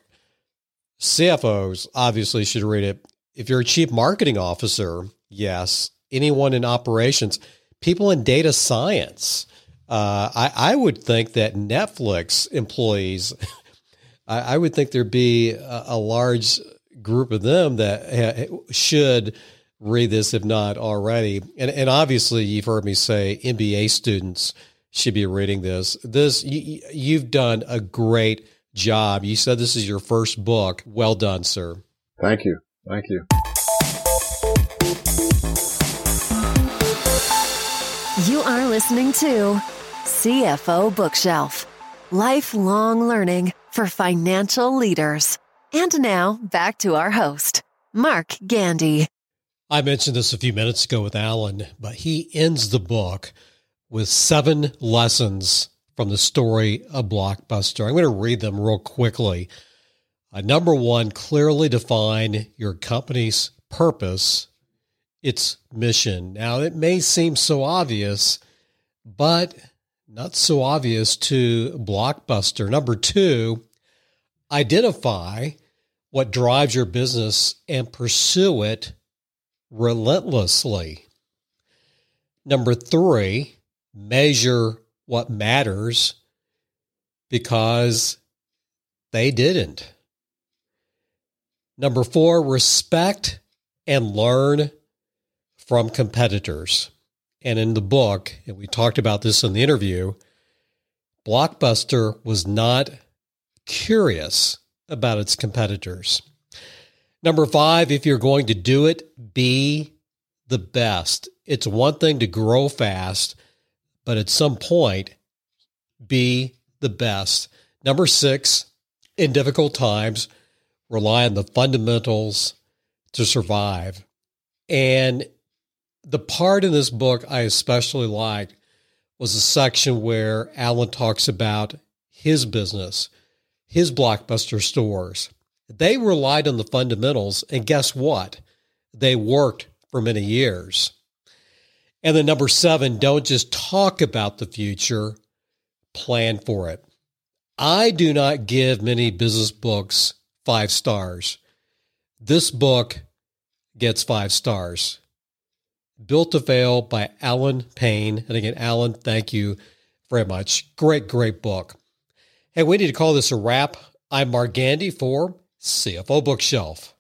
CFOs obviously should read it. If you're a chief marketing officer, Yes. Anyone in operations, people in data science. Uh, I, I would think that Netflix employees, I, I would think there'd be a, a, large group of them that ha, should read this, if not already. And, and obviously, you've heard me say MBA students should be reading this. This you, you've done a great job. You said this is your first book. Well done, sir. Thank you. Thank you. You are listening to CFO Bookshelf Lifelong Learning for Financial Leaders. And now back to our host, Mark Gandy. I mentioned this a few minutes ago with Alan, but he ends the book with seven lessons from the story of Blockbuster. I'm going to read them real quickly. Uh, number one, clearly define your company's purpose its mission. Now, it may seem so obvious, but not so obvious to Blockbuster. Number two, identify what drives your business and pursue it relentlessly. Number three, measure what matters because they didn't. Number four, respect and learn from competitors. And in the book, and we talked about this in the interview, Blockbuster was not curious about its competitors. Number five, if you're going to do it, be the best. It's one thing to grow fast, but at some point, be the best. Number six, in difficult times, rely on the fundamentals to survive. And the part in this book I especially liked was a section where Alan talks about his business, his blockbuster stores. They relied on the fundamentals, and guess what? They worked for many years. And then number seven, don't just talk about the future, plan for it. I do not give many business books five stars. This book gets five stars. Built to Fail by Alan Payne. And again, Alan, thank you very much. Great, great book. Hey, we need to call this a wrap. I'm Mark Gandy for CFO Bookshelf.